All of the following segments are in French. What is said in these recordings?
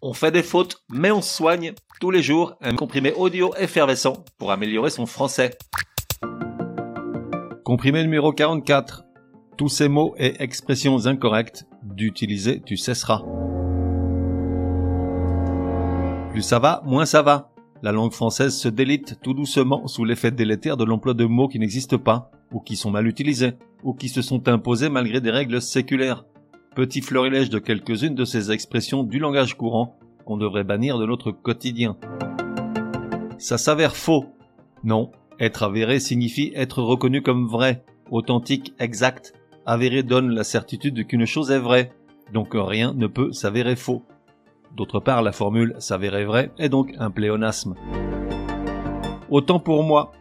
On fait des fautes, mais on soigne tous les jours un comprimé audio effervescent pour améliorer son français. Comprimé numéro 44. Tous ces mots et expressions incorrectes d'utiliser tu cesseras. Plus ça va, moins ça va. La langue française se délite tout doucement sous l'effet délétère de l'emploi de mots qui n'existent pas, ou qui sont mal utilisés, ou qui se sont imposés malgré des règles séculaires petit florilège de quelques-unes de ces expressions du langage courant qu'on devrait bannir de notre quotidien. Ça s'avère faux. Non, être avéré signifie être reconnu comme vrai, authentique, exact. Avéré donne la certitude qu'une chose est vraie, donc rien ne peut s'avérer faux. D'autre part, la formule s'avérer vrai est donc un pléonasme. Autant pour moi.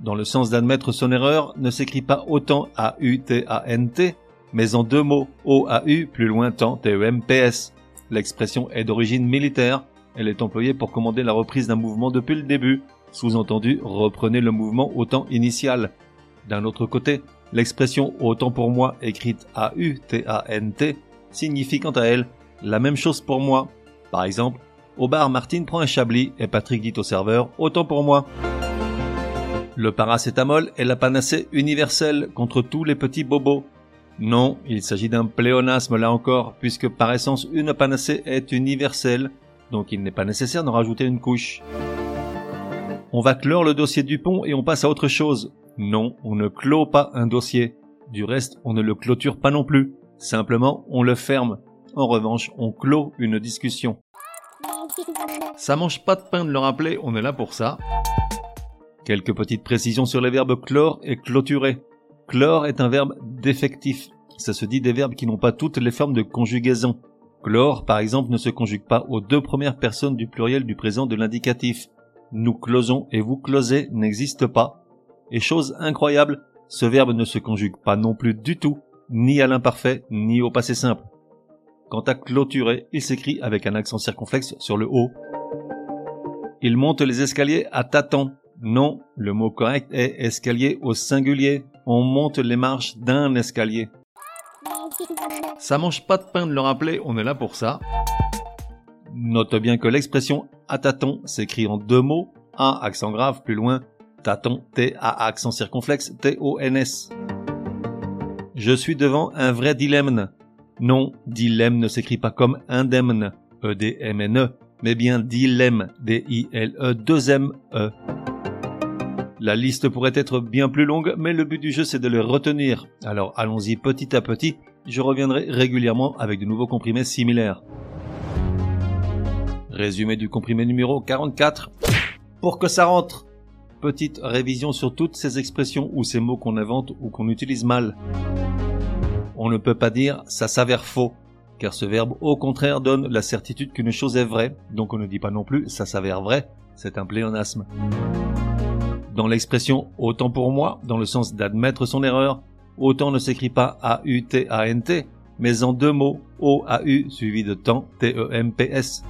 Dans le sens d'admettre son erreur, ne s'écrit pas autant à U-T-A-N-T, mais en deux mots, OAU plus lointain TEMPS. L'expression est d'origine militaire, elle est employée pour commander la reprise d'un mouvement depuis le début, sous-entendu reprenez le mouvement au temps initial. D'un autre côté, l'expression autant pour moi écrite A-U-T-A-N-T signifie quant à elle la même chose pour moi. Par exemple, au bar Martine prend un chablis et Patrick dit au serveur autant pour moi. Le paracétamol est la panacée universelle contre tous les petits bobos. Non, il s'agit d'un pléonasme là encore, puisque par essence une panacée est universelle, donc il n'est pas nécessaire d'en rajouter une couche. On va clore le dossier Dupont et on passe à autre chose. Non, on ne clôt pas un dossier. Du reste, on ne le clôture pas non plus. Simplement, on le ferme. En revanche, on clôt une discussion. Ça mange pas de pain de le rappeler, on est là pour ça. Quelques petites précisions sur les verbes clore et clôturer. Clore est un verbe défectif. Ça se dit des verbes qui n'ont pas toutes les formes de conjugaison. Clore, par exemple, ne se conjugue pas aux deux premières personnes du pluriel du présent de l'indicatif. Nous closons et vous closez n'existe pas. Et chose incroyable, ce verbe ne se conjugue pas non plus du tout, ni à l'imparfait, ni au passé simple. Quant à clôturer, il s'écrit avec un accent circonflexe sur le haut. Il monte les escaliers à tâtons. Non, le mot correct est escalier au singulier. On monte les marches d'un escalier. Ça mange pas de pain de le rappeler, on est là pour ça. Note bien que l'expression à tâton s'écrit en deux mots, A accent grave plus loin, tâton T A accent circonflexe T O N S. Je suis devant un vrai dilemme. Non, dilemme ne s'écrit pas comme indemne, E D M N E, mais bien dilemme, D I L E 2 M E. La liste pourrait être bien plus longue, mais le but du jeu c'est de les retenir. Alors allons-y petit à petit, je reviendrai régulièrement avec de nouveaux comprimés similaires. Résumé du comprimé numéro 44. Pour que ça rentre Petite révision sur toutes ces expressions ou ces mots qu'on invente ou qu'on utilise mal. On ne peut pas dire ça s'avère faux, car ce verbe au contraire donne la certitude qu'une chose est vraie, donc on ne dit pas non plus ça s'avère vrai, c'est un pléonasme. Dans l'expression autant pour moi, dans le sens d'admettre son erreur, autant ne s'écrit pas A-U-T-A-N-T, mais en deux mots, O-A-U suivi de temps, T-E-M-P-S.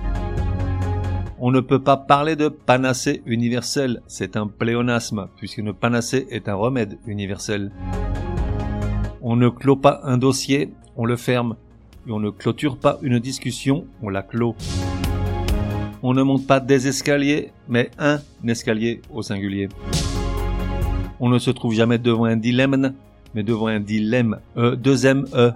On ne peut pas parler de panacée universelle, c'est un pléonasme, puisqu'une panacée est un remède universel. On ne clôt pas un dossier, on le ferme, et on ne clôture pas une discussion, on la clôt. On ne monte pas des escaliers, mais un escalier au singulier. On ne se trouve jamais devant un dilemme, mais devant un dilemme, E, deuxième E.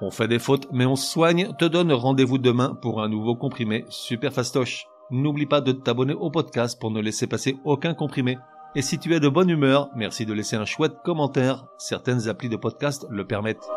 On fait des fautes, mais on soigne, te donne rendez-vous demain pour un nouveau comprimé super fastoche. N'oublie pas de t'abonner au podcast pour ne laisser passer aucun comprimé. Et si tu es de bonne humeur, merci de laisser un chouette commentaire. Certaines applis de podcast le permettent.